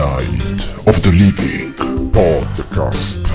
Night of the Living Podcast.